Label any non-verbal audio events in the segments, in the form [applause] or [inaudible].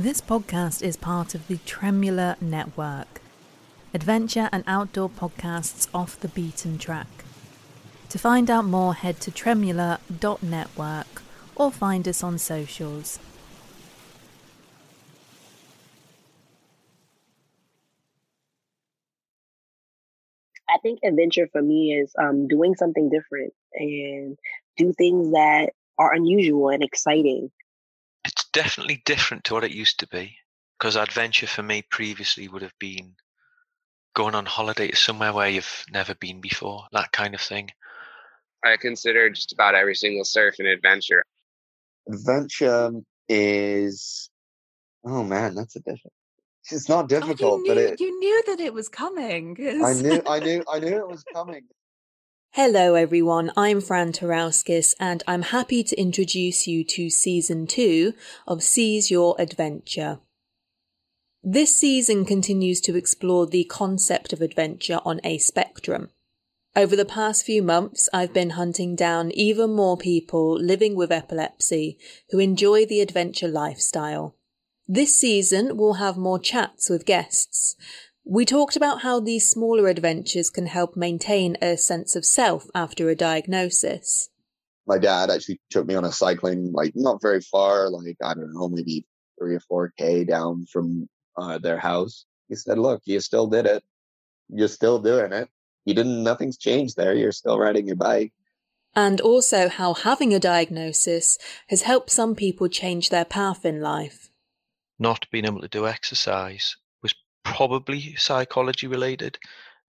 This podcast is part of the Tremula Network, adventure and outdoor podcasts off the beaten track. To find out more, head to tremula.network or find us on socials. I think adventure for me is um, doing something different and do things that are unusual and exciting. It's definitely different to what it used to be because adventure for me previously would have been going on holiday to somewhere where you've never been before, that kind of thing. I consider just about every single surf an adventure. Adventure is, oh man, that's a different. It's not oh, difficult, oh, knew, but it, you knew that it was coming. [laughs] I knew, I [laughs] knew, I knew it was coming. Hello, everyone. I'm Fran Turauskis, and I'm happy to introduce you to season two of Seize Your Adventure. This season continues to explore the concept of adventure on a spectrum. Over the past few months, I've been hunting down even more people living with epilepsy who enjoy the adventure lifestyle. This season, we'll have more chats with guests. We talked about how these smaller adventures can help maintain a sense of self after a diagnosis. My dad actually took me on a cycling, like not very far, like I don't know, maybe three or four k down from uh, their house. He said, "Look, you still did it. You're still doing it. You didn't. Nothing's changed there. You're still riding your bike." And also how having a diagnosis has helped some people change their path in life not being able to do exercise was probably psychology related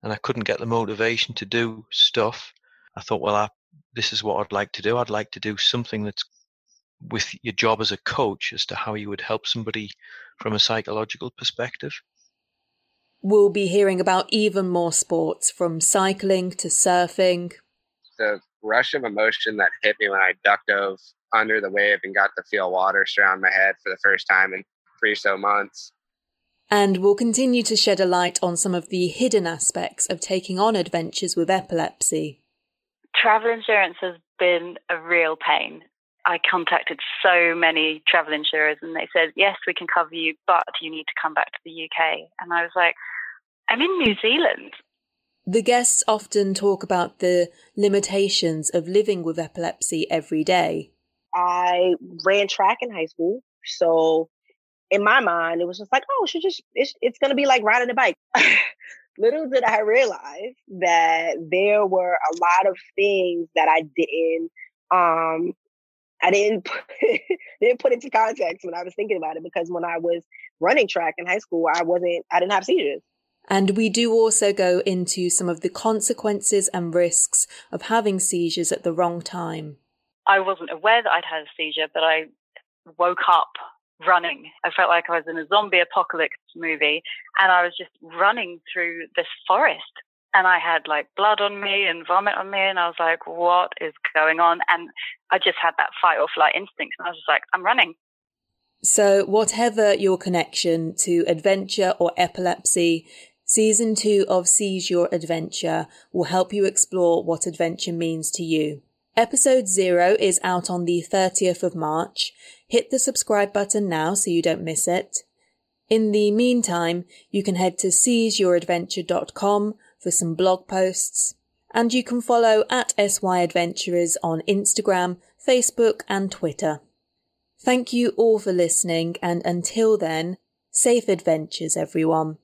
and I couldn't get the motivation to do stuff. I thought, well, I, this is what I'd like to do. I'd like to do something that's with your job as a coach as to how you would help somebody from a psychological perspective. We'll be hearing about even more sports from cycling to surfing. The rush of emotion that hit me when I duck dove under the wave and got to feel water surround my head for the first time in three so months. And we'll continue to shed a light on some of the hidden aspects of taking on adventures with epilepsy. Travel insurance has been a real pain. I contacted so many travel insurers and they said, yes, we can cover you, but you need to come back to the UK. And I was like, I'm in New Zealand. The guests often talk about the limitations of living with epilepsy every day. I ran track in high school, so in my mind, it was just like, oh, she just it's it's gonna be like riding a bike. [laughs] Little did I realize that there were a lot of things that I didn't um I didn't [laughs] put, didn't put into context when I was thinking about it because when I was running track in high school, I wasn't I didn't have seizures. And we do also go into some of the consequences and risks of having seizures at the wrong time. I wasn't aware that I'd had a seizure, but I woke up running. I felt like I was in a zombie apocalypse movie and I was just running through this forest and I had like blood on me and vomit on me and I was like, what is going on? And I just had that fight or flight instinct and I was just like, I'm running. So whatever your connection to adventure or epilepsy, season two of Seize Your Adventure will help you explore what adventure means to you. Episode zero is out on the 30th of March. Hit the subscribe button now so you don't miss it. In the meantime, you can head to seizeyouradventure.com for some blog posts, and you can follow at SY Adventurers on Instagram, Facebook, and Twitter. Thank you all for listening, and until then, safe adventures, everyone.